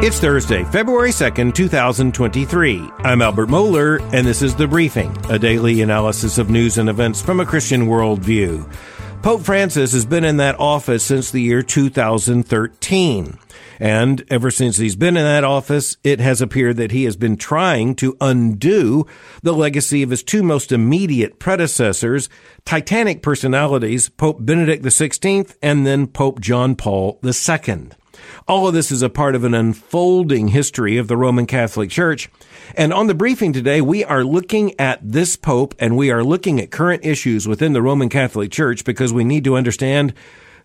It's Thursday, February 2nd, 2023. I'm Albert Mohler, and this is The Briefing, a daily analysis of news and events from a Christian worldview. Pope Francis has been in that office since the year 2013. And ever since he's been in that office, it has appeared that he has been trying to undo the legacy of his two most immediate predecessors, titanic personalities, Pope Benedict XVI and then Pope John Paul II. All of this is a part of an unfolding history of the Roman Catholic Church. And on the briefing today, we are looking at this Pope and we are looking at current issues within the Roman Catholic Church because we need to understand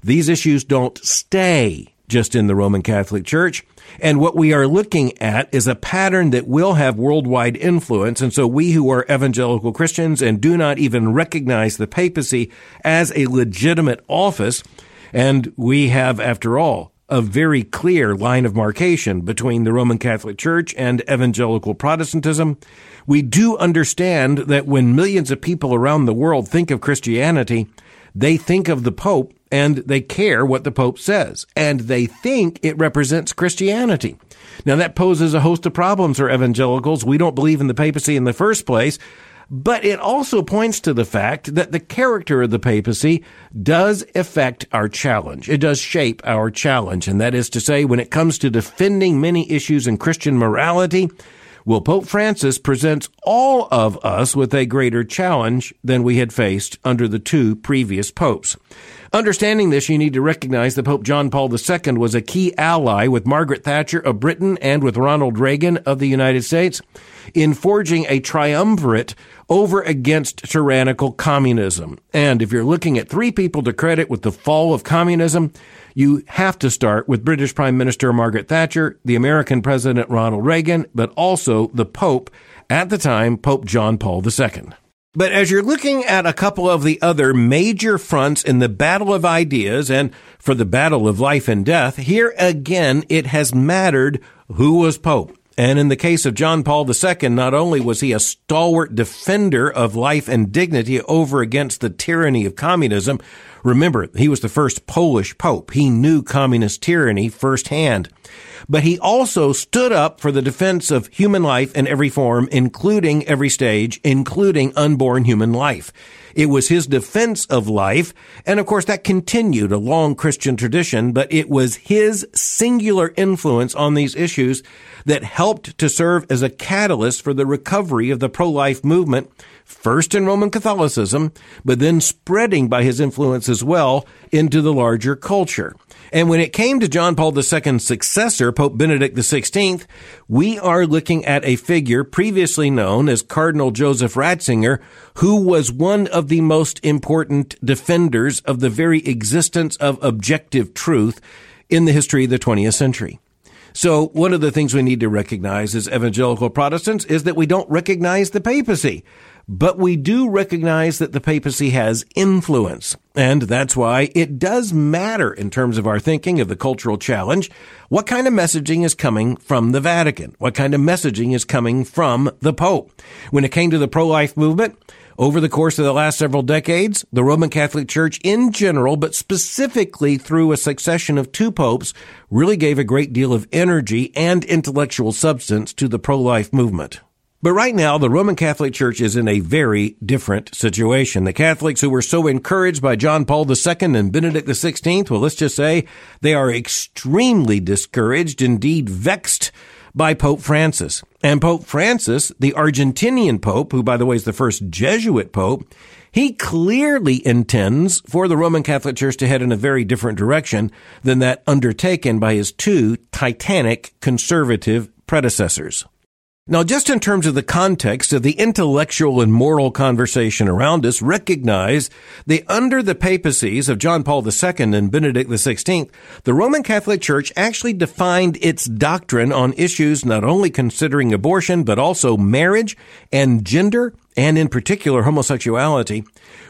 these issues don't stay just in the Roman Catholic Church. And what we are looking at is a pattern that will have worldwide influence. And so we who are evangelical Christians and do not even recognize the papacy as a legitimate office, and we have, after all, a very clear line of markation between the Roman Catholic Church and evangelical Protestantism. We do understand that when millions of people around the world think of Christianity, they think of the Pope and they care what the Pope says, and they think it represents Christianity. Now that poses a host of problems for evangelicals. We don't believe in the papacy in the first place, but it also points to the fact that the character of the papacy does affect our challenge. It does shape our challenge. And that is to say, when it comes to defending many issues in Christian morality, well, Pope Francis presents all of us with a greater challenge than we had faced under the two previous popes. Understanding this, you need to recognize that Pope John Paul II was a key ally with Margaret Thatcher of Britain and with Ronald Reagan of the United States in forging a triumvirate over against tyrannical communism. And if you're looking at three people to credit with the fall of communism, you have to start with British Prime Minister Margaret Thatcher, the American President Ronald Reagan, but also the Pope, at the time, Pope John Paul II. But as you're looking at a couple of the other major fronts in the battle of ideas and for the battle of life and death, here again it has mattered who was Pope. And in the case of John Paul II, not only was he a stalwart defender of life and dignity over against the tyranny of communism, remember, he was the first Polish pope. He knew communist tyranny firsthand but he also stood up for the defense of human life in every form, including every stage, including unborn human life. It was his defense of life. And of course, that continued a long Christian tradition, but it was his singular influence on these issues that helped to serve as a catalyst for the recovery of the pro-life movement, first in Roman Catholicism, but then spreading by his influence as well into the larger culture. And when it came to John Paul II's successor, Pope Benedict XVI, we are looking at a figure previously known as Cardinal Joseph Ratzinger, who was one of the most important defenders of the very existence of objective truth in the history of the 20th century. So one of the things we need to recognize as evangelical Protestants is that we don't recognize the papacy. But we do recognize that the papacy has influence. And that's why it does matter in terms of our thinking of the cultural challenge. What kind of messaging is coming from the Vatican? What kind of messaging is coming from the Pope? When it came to the pro-life movement, over the course of the last several decades, the Roman Catholic Church in general, but specifically through a succession of two popes, really gave a great deal of energy and intellectual substance to the pro-life movement. But right now, the Roman Catholic Church is in a very different situation. The Catholics who were so encouraged by John Paul II and Benedict XVI, well, let's just say they are extremely discouraged, indeed vexed by Pope Francis. And Pope Francis, the Argentinian Pope, who by the way is the first Jesuit Pope, he clearly intends for the Roman Catholic Church to head in a very different direction than that undertaken by his two titanic conservative predecessors. Now, just in terms of the context of the intellectual and moral conversation around us, recognize that under the papacies of John Paul II and Benedict XVI, the Roman Catholic Church actually defined its doctrine on issues not only considering abortion, but also marriage and gender, and in particular homosexuality,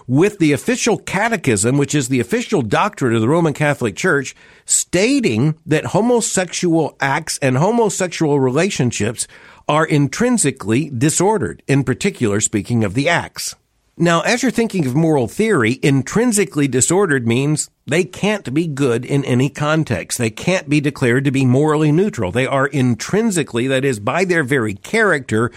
with the official catechism, which is the official doctrine of the Roman Catholic Church, stating that homosexual acts and homosexual relationships are intrinsically disordered, in particular speaking of the acts. Now, as you're thinking of moral theory, intrinsically disordered means they can't be good in any context. They can't be declared to be morally neutral. They are intrinsically, that is, by their very character,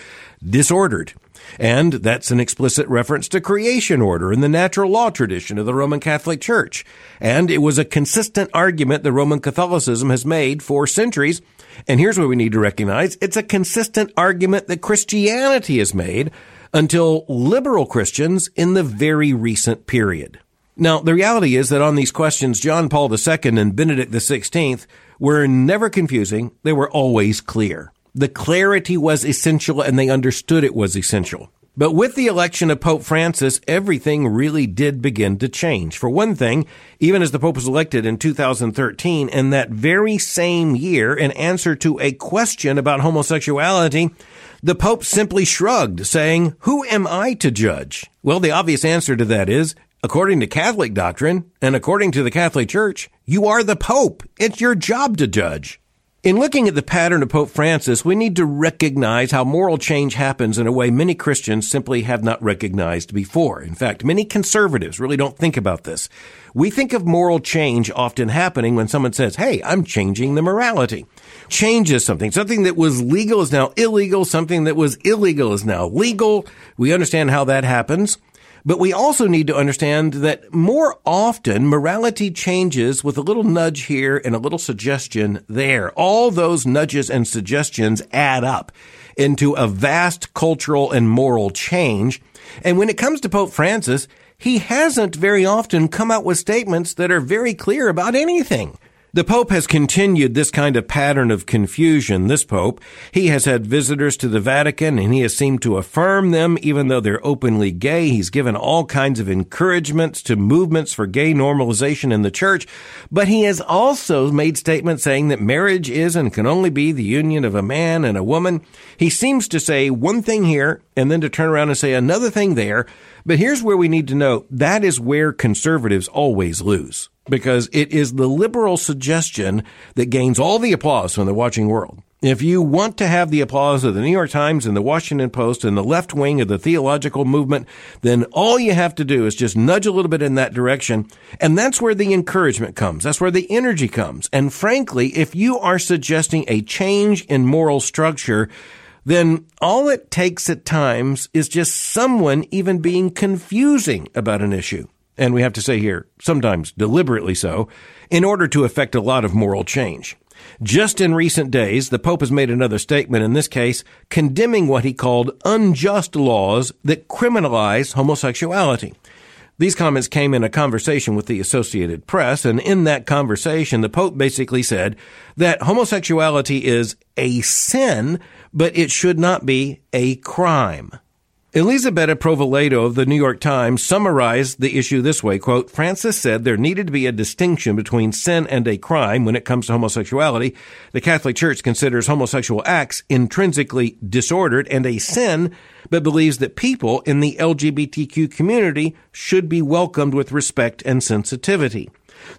disordered. And that's an explicit reference to creation order in the natural law tradition of the Roman Catholic Church. And it was a consistent argument that Roman Catholicism has made for centuries. And here's what we need to recognize. It's a consistent argument that Christianity has made until liberal Christians in the very recent period. Now, the reality is that on these questions, John Paul II and Benedict XVI were never confusing. They were always clear. The clarity was essential and they understood it was essential. But with the election of Pope Francis, everything really did begin to change. For one thing, even as the Pope was elected in 2013, in that very same year, in answer to a question about homosexuality, the Pope simply shrugged, saying, Who am I to judge? Well, the obvious answer to that is, according to Catholic doctrine and according to the Catholic Church, you are the Pope. It's your job to judge. In looking at the pattern of Pope Francis, we need to recognize how moral change happens in a way many Christians simply have not recognized before. In fact, many conservatives really don't think about this. We think of moral change often happening when someone says, Hey, I'm changing the morality. Changes something. Something that was legal is now illegal. Something that was illegal is now legal. We understand how that happens. But we also need to understand that more often morality changes with a little nudge here and a little suggestion there. All those nudges and suggestions add up into a vast cultural and moral change. And when it comes to Pope Francis, he hasn't very often come out with statements that are very clear about anything. The Pope has continued this kind of pattern of confusion. This Pope, he has had visitors to the Vatican and he has seemed to affirm them even though they're openly gay. He's given all kinds of encouragements to movements for gay normalization in the church, but he has also made statements saying that marriage is and can only be the union of a man and a woman. He seems to say one thing here and then to turn around and say another thing there. But here's where we need to know that is where conservatives always lose because it is the liberal suggestion that gains all the applause from the watching world. If you want to have the applause of the New York Times and the Washington Post and the left wing of the theological movement, then all you have to do is just nudge a little bit in that direction. And that's where the encouragement comes. That's where the energy comes. And frankly, if you are suggesting a change in moral structure, then all it takes at times is just someone even being confusing about an issue and we have to say here, sometimes deliberately so, in order to effect a lot of moral change. Just in recent days, the Pope has made another statement, in this case, condemning what he called unjust laws that criminalize homosexuality. These comments came in a conversation with the Associated Press, and in that conversation, the Pope basically said that homosexuality is a sin, but it should not be a crime. Elisabetta Povoledo of the New York Times summarized the issue this way, quote, Francis said there needed to be a distinction between sin and a crime when it comes to homosexuality. The Catholic Church considers homosexual acts intrinsically disordered and a sin, but believes that people in the LGBTQ community should be welcomed with respect and sensitivity.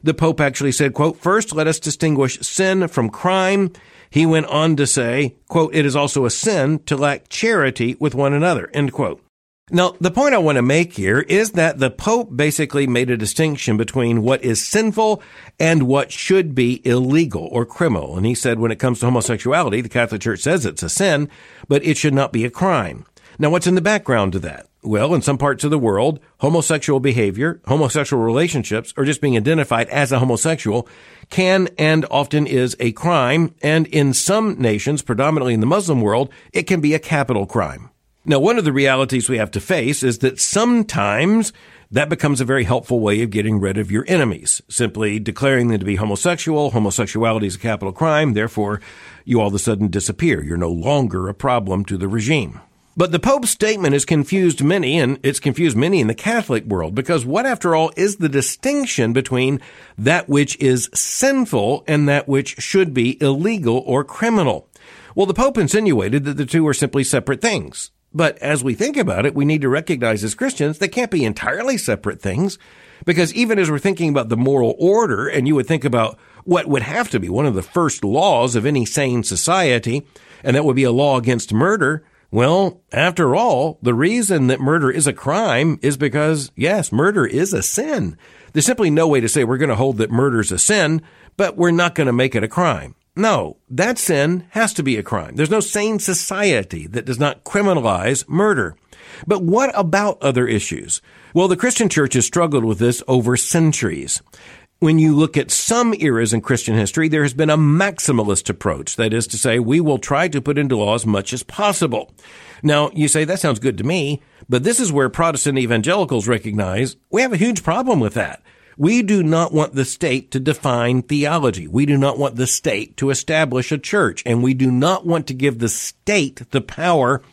The Pope actually said, quote, first let us distinguish sin from crime he went on to say, quote, it is also a sin to lack charity with one another, end quote. Now, the point I want to make here is that the Pope basically made a distinction between what is sinful and what should be illegal or criminal. And he said when it comes to homosexuality, the Catholic Church says it's a sin, but it should not be a crime. Now, what's in the background to that? Well, in some parts of the world, homosexual behavior, homosexual relationships, or just being identified as a homosexual can and often is a crime. And in some nations, predominantly in the Muslim world, it can be a capital crime. Now, one of the realities we have to face is that sometimes that becomes a very helpful way of getting rid of your enemies. Simply declaring them to be homosexual. Homosexuality is a capital crime. Therefore, you all of a sudden disappear. You're no longer a problem to the regime. But the Pope's statement has confused many, and it's confused many in the Catholic world, because what, after all, is the distinction between that which is sinful and that which should be illegal or criminal? Well, the Pope insinuated that the two are simply separate things. But as we think about it, we need to recognize as Christians they can't be entirely separate things. Because even as we're thinking about the moral order, and you would think about what would have to be one of the first laws of any sane society, and that would be a law against murder, Well, after all, the reason that murder is a crime is because, yes, murder is a sin. There's simply no way to say we're going to hold that murder is a sin, but we're not going to make it a crime. No, that sin has to be a crime. There's no sane society that does not criminalize murder. But what about other issues? Well, the Christian church has struggled with this over centuries when you look at some eras in Christian history, there has been a maximalist approach. That is to say, we will try to put into law as much as possible. Now, you say that sounds good to me, but this is where Protestant evangelicals recognize we have a huge problem with that. We do not want the state to define theology. We do not want the state to establish a church, and we do not want to give the state the power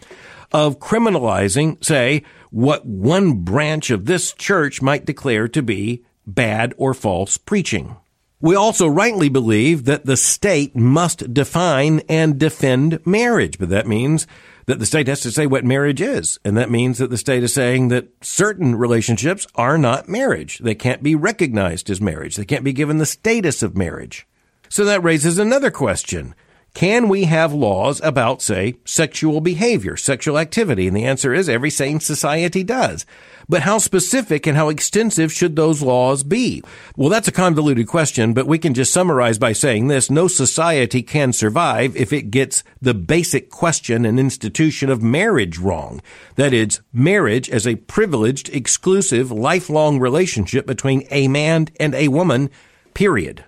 of criminalizing, say, what one branch of this church might declare to be bad or false preaching. We also rightly believe that the state must define and defend marriage, but that means that the state has to say what marriage is. And that means that the state is saying that certain relationships are not marriage. They can't be recognized as marriage. They can't be given the status of marriage. So that raises another question. Can we have laws about, say, sexual behavior, sexual activity? And the answer is every sane society does. But how specific and how extensive should those laws be? Well, that's a convoluted question, but we can just summarize by saying this. No society can survive if it gets the basic question and institution of marriage wrong. That is, marriage as a privileged, exclusive, lifelong relationship between a man and a woman, period.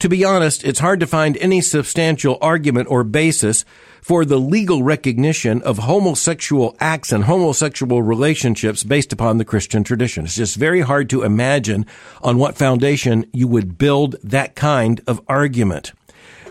To be honest, it's hard to find any substantial argument or basis for the legal recognition of homosexual acts and homosexual relationships based upon the Christian tradition. It's just very hard to imagine on what foundation you would build that kind of argument.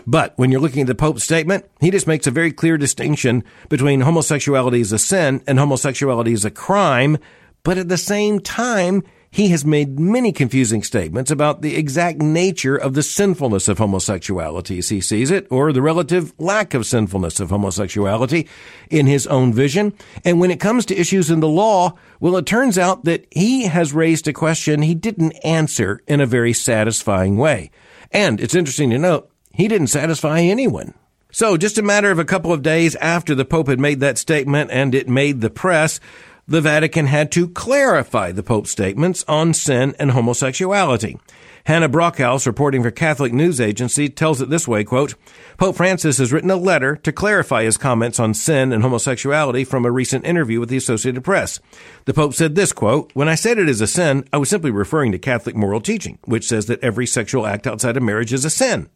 But when you're looking at the Pope's statement, he just makes a very clear distinction between homosexuality as a sin and homosexuality as a crime. But at the same time, he has made many confusing statements about the exact nature of the sinfulness of homosexuality as he sees it, or the relative lack of sinfulness of homosexuality in his own vision. And when it comes to issues in the law, well, it turns out that he has raised a question he didn't answer in a very satisfying way. And it's interesting to note, he didn't satisfy anyone. So, just a matter of a couple of days after the Pope had made that statement and it made the press, the Vatican had to clarify the Pope's statements on sin and homosexuality. Hannah Brockhaus, reporting for Catholic News Agency, tells it this way, quote, Pope Francis has written a letter to clarify his comments on sin and homosexuality from a recent interview with the Associated Press. The Pope said this, quote, When I said it is a sin, I was simply referring to Catholic moral teaching, which says that every sexual act outside of marriage is a sin.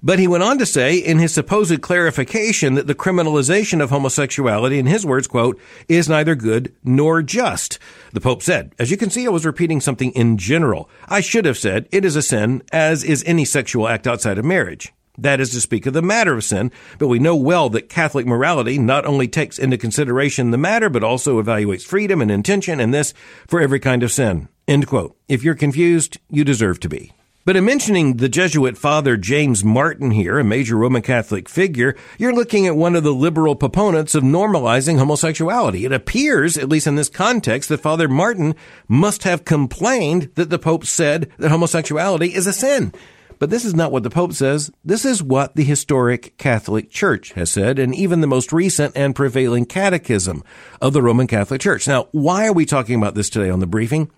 But he went on to say in his supposed clarification that the criminalization of homosexuality, in his words, quote, is neither good nor just. The Pope said, as you can see, I was repeating something in general. I should have said it is a sin, as is any sexual act outside of marriage. That is to speak of the matter of sin, but we know well that Catholic morality not only takes into consideration the matter, but also evaluates freedom and intention, and this for every kind of sin. End quote. If you're confused, you deserve to be. But in mentioning the Jesuit father James Martin here, a major Roman Catholic figure, you're looking at one of the liberal proponents of normalizing homosexuality. It appears, at least in this context, that Father Martin must have complained that the Pope said that homosexuality is a sin. But this is not what the Pope says. This is what the historic Catholic Church has said, and even the most recent and prevailing catechism of the Roman Catholic Church. Now, why are we talking about this today on the briefing?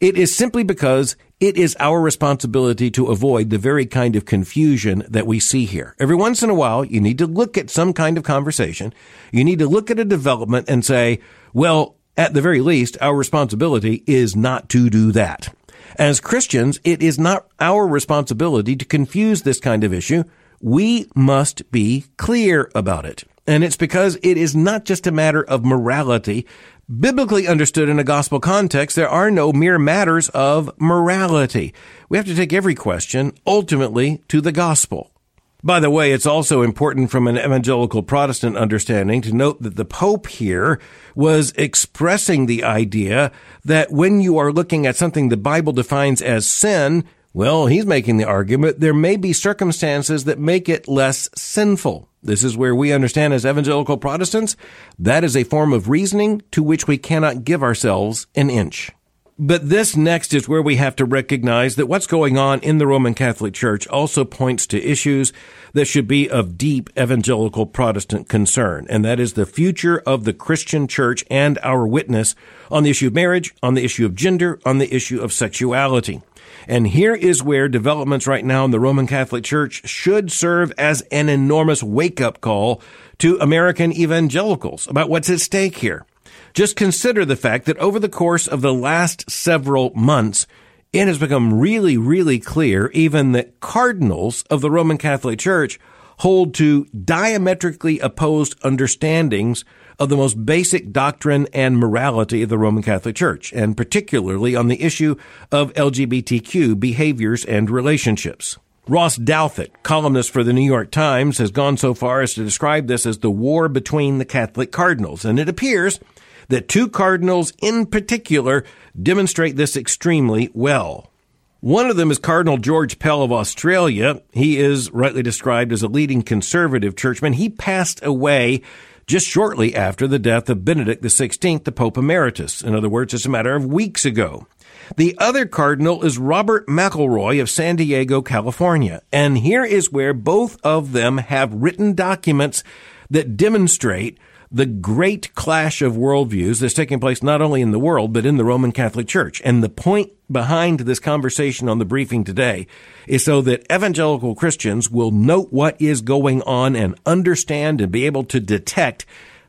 It is simply because it is our responsibility to avoid the very kind of confusion that we see here. Every once in a while, you need to look at some kind of conversation. You need to look at a development and say, well, at the very least, our responsibility is not to do that. As Christians, it is not our responsibility to confuse this kind of issue. We must be clear about it. And it's because it is not just a matter of morality, Biblically understood in a gospel context, there are no mere matters of morality. We have to take every question ultimately to the gospel. By the way, it's also important from an evangelical Protestant understanding to note that the Pope here was expressing the idea that when you are looking at something the Bible defines as sin, well, he's making the argument there may be circumstances that make it less sinful. This is where we understand as evangelical Protestants that is a form of reasoning to which we cannot give ourselves an inch. But this next is where we have to recognize that what's going on in the Roman Catholic Church also points to issues that should be of deep evangelical Protestant concern, and that is the future of the Christian church and our witness on the issue of marriage, on the issue of gender, on the issue of sexuality. And here is where developments right now in the Roman Catholic Church should serve as an enormous wake up call to American evangelicals about what's at stake here. Just consider the fact that over the course of the last several months, it has become really, really clear even that cardinals of the Roman Catholic Church hold to diametrically opposed understandings of the most basic doctrine and morality of the Roman Catholic Church, and particularly on the issue of LGBTQ behaviors and relationships. Ross Douthat, columnist for the New York Times, has gone so far as to describe this as the war between the Catholic cardinals, and it appears that two cardinals in particular demonstrate this extremely well. One of them is Cardinal George Pell of Australia. He is rightly described as a leading conservative churchman. He passed away just shortly after the death of Benedict XVI, the Pope Emeritus. In other words, just a matter of weeks ago. The other cardinal is Robert McElroy of San Diego, California. And here is where both of them have written documents that demonstrate the great clash of worldviews that's taking place not only in the world, but in the Roman Catholic Church. And the point behind this conversation on the briefing today is so that evangelical Christians will note what is going on and understand and be able to detect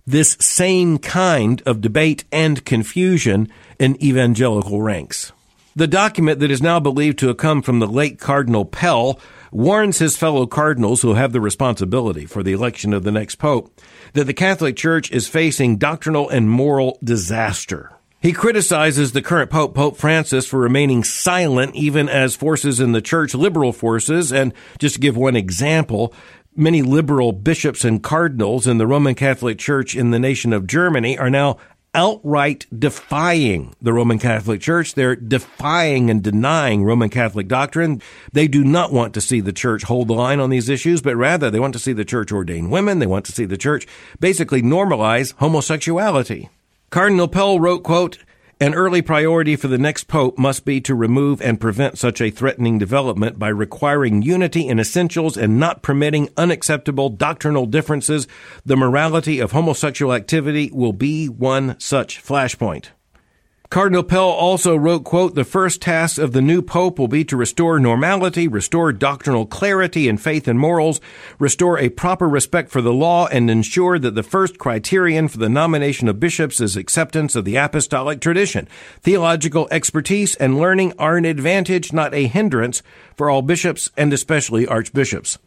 this same kind of debate and confusion in evangelical ranks. The document that is now believed to have come from the late Cardinal Pell warns his fellow cardinals who have the responsibility for the election of the next pope that the Catholic Church is facing doctrinal and moral disaster. He criticizes the current Pope, Pope Francis, for remaining silent even as forces in the church, liberal forces, and just to give one example, many liberal bishops and cardinals in the Roman Catholic Church in the nation of Germany are now outright defying the Roman Catholic Church. They're defying and denying Roman Catholic doctrine. They do not want to see the church hold the line on these issues, but rather they want to see the church ordain women. They want to see the church basically normalize homosexuality. Cardinal Pell wrote, quote, an early priority for the next pope must be to remove and prevent such a threatening development by requiring unity in essentials and not permitting unacceptable doctrinal differences. The morality of homosexual activity will be one such flashpoint. Cardinal Pell also wrote, quote, the first task of the new pope will be to restore normality, restore doctrinal clarity in faith and morals, restore a proper respect for the law, and ensure that the first criterion for the nomination of bishops is acceptance of the apostolic tradition. Theological expertise and learning are an advantage, not a hindrance, for all bishops and especially archbishops.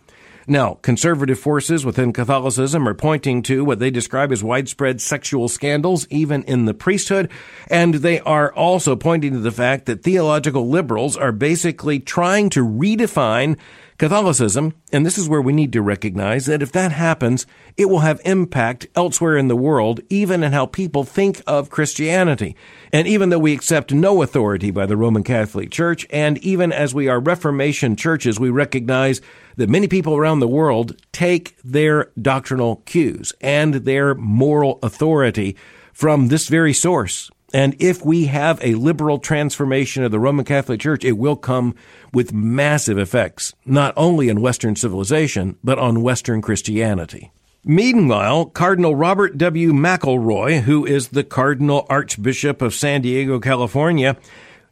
Now, conservative forces within Catholicism are pointing to what they describe as widespread sexual scandals, even in the priesthood, and they are also pointing to the fact that theological liberals are basically trying to redefine Catholicism, and this is where we need to recognize that if that happens, it will have impact elsewhere in the world, even in how people think of Christianity. And even though we accept no authority by the Roman Catholic Church, and even as we are Reformation churches, we recognize that many people around the world take their doctrinal cues and their moral authority from this very source. And if we have a liberal transformation of the Roman Catholic Church, it will come with massive effects, not only in Western civilization, but on Western Christianity. Meanwhile, Cardinal Robert W. McElroy, who is the Cardinal Archbishop of San Diego, California,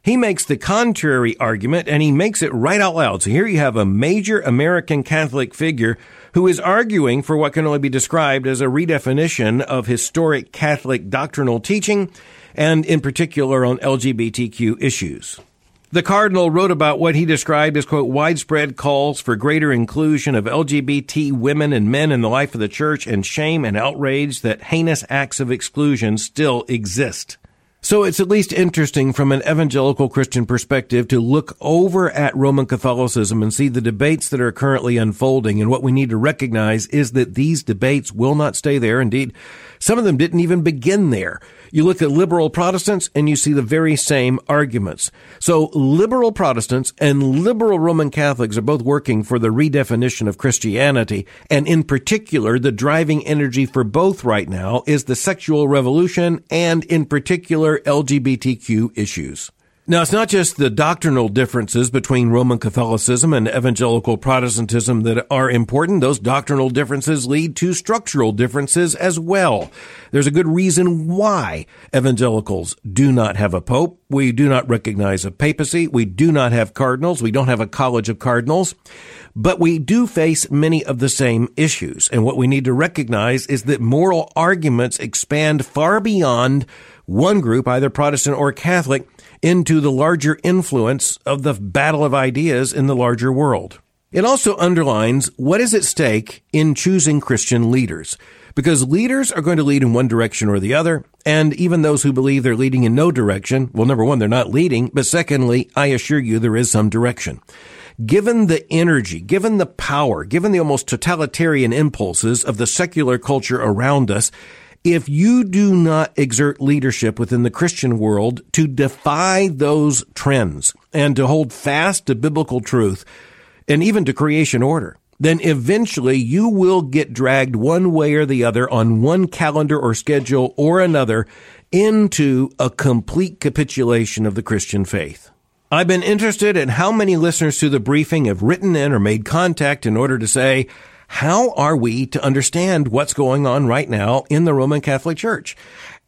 he makes the contrary argument and he makes it right out loud. So here you have a major American Catholic figure who is arguing for what can only be described as a redefinition of historic Catholic doctrinal teaching and in particular on LGBTQ issues. The Cardinal wrote about what he described as, quote, widespread calls for greater inclusion of LGBT women and men in the life of the church and shame and outrage that heinous acts of exclusion still exist. So it's at least interesting from an evangelical Christian perspective to look over at Roman Catholicism and see the debates that are currently unfolding. And what we need to recognize is that these debates will not stay there. Indeed, some of them didn't even begin there. You look at liberal Protestants and you see the very same arguments. So liberal Protestants and liberal Roman Catholics are both working for the redefinition of Christianity. And in particular, the driving energy for both right now is the sexual revolution and in particular LGBTQ issues. Now, it's not just the doctrinal differences between Roman Catholicism and evangelical Protestantism that are important. Those doctrinal differences lead to structural differences as well. There's a good reason why evangelicals do not have a pope. We do not recognize a papacy. We do not have cardinals. We don't have a college of cardinals. But we do face many of the same issues. And what we need to recognize is that moral arguments expand far beyond one group, either Protestant or Catholic, into the larger influence of the battle of ideas in the larger world. It also underlines what is at stake in choosing Christian leaders. Because leaders are going to lead in one direction or the other, and even those who believe they're leading in no direction, well, number one, they're not leading, but secondly, I assure you there is some direction. Given the energy, given the power, given the almost totalitarian impulses of the secular culture around us, if you do not exert leadership within the Christian world to defy those trends and to hold fast to biblical truth and even to creation order, then eventually you will get dragged one way or the other on one calendar or schedule or another into a complete capitulation of the Christian faith. I've been interested in how many listeners to the briefing have written in or made contact in order to say, how are we to understand what's going on right now in the Roman Catholic Church?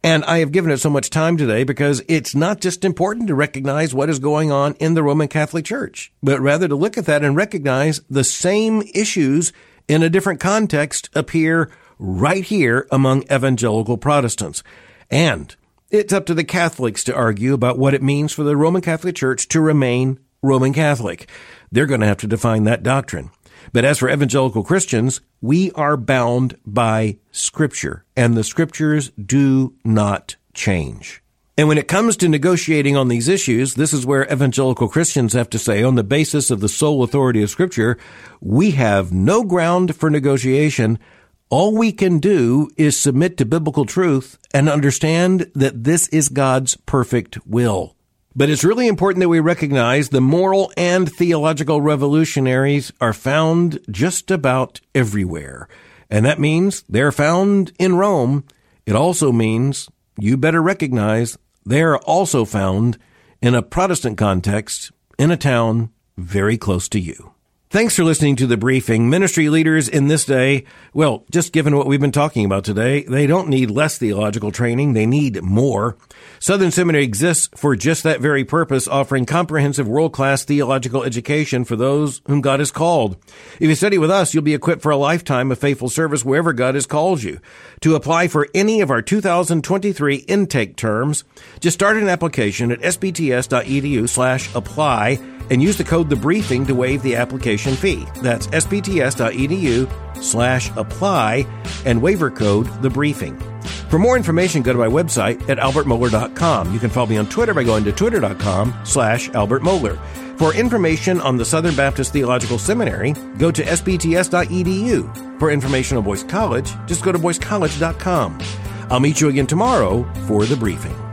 And I have given it so much time today because it's not just important to recognize what is going on in the Roman Catholic Church, but rather to look at that and recognize the same issues in a different context appear right here among evangelical Protestants. And it's up to the Catholics to argue about what it means for the Roman Catholic Church to remain Roman Catholic. They're going to have to define that doctrine. But as for evangelical Christians, we are bound by Scripture, and the Scriptures do not change. And when it comes to negotiating on these issues, this is where evangelical Christians have to say, on the basis of the sole authority of Scripture, we have no ground for negotiation. All we can do is submit to biblical truth and understand that this is God's perfect will. But it's really important that we recognize the moral and theological revolutionaries are found just about everywhere. And that means they're found in Rome. It also means you better recognize they're also found in a Protestant context in a town very close to you. Thanks for listening to the briefing. Ministry leaders in this day, well, just given what we've been talking about today, they don't need less theological training. They need more. Southern Seminary exists for just that very purpose, offering comprehensive world-class theological education for those whom God has called. If you study with us, you'll be equipped for a lifetime of faithful service wherever God has called you. To apply for any of our 2023 intake terms, just start an application at sbts.edu slash apply and use the code the briefing to waive the application fee. That's sbts.edu slash apply and waiver code the briefing. For more information, go to my website at albertmohler.com. You can follow me on Twitter by going to twitter.com slash albertmohler. For information on the Southern Baptist Theological Seminary, go to sbts.edu. For information on Boyce College, just go to boycecollege.com. I'll meet you again tomorrow for the briefing.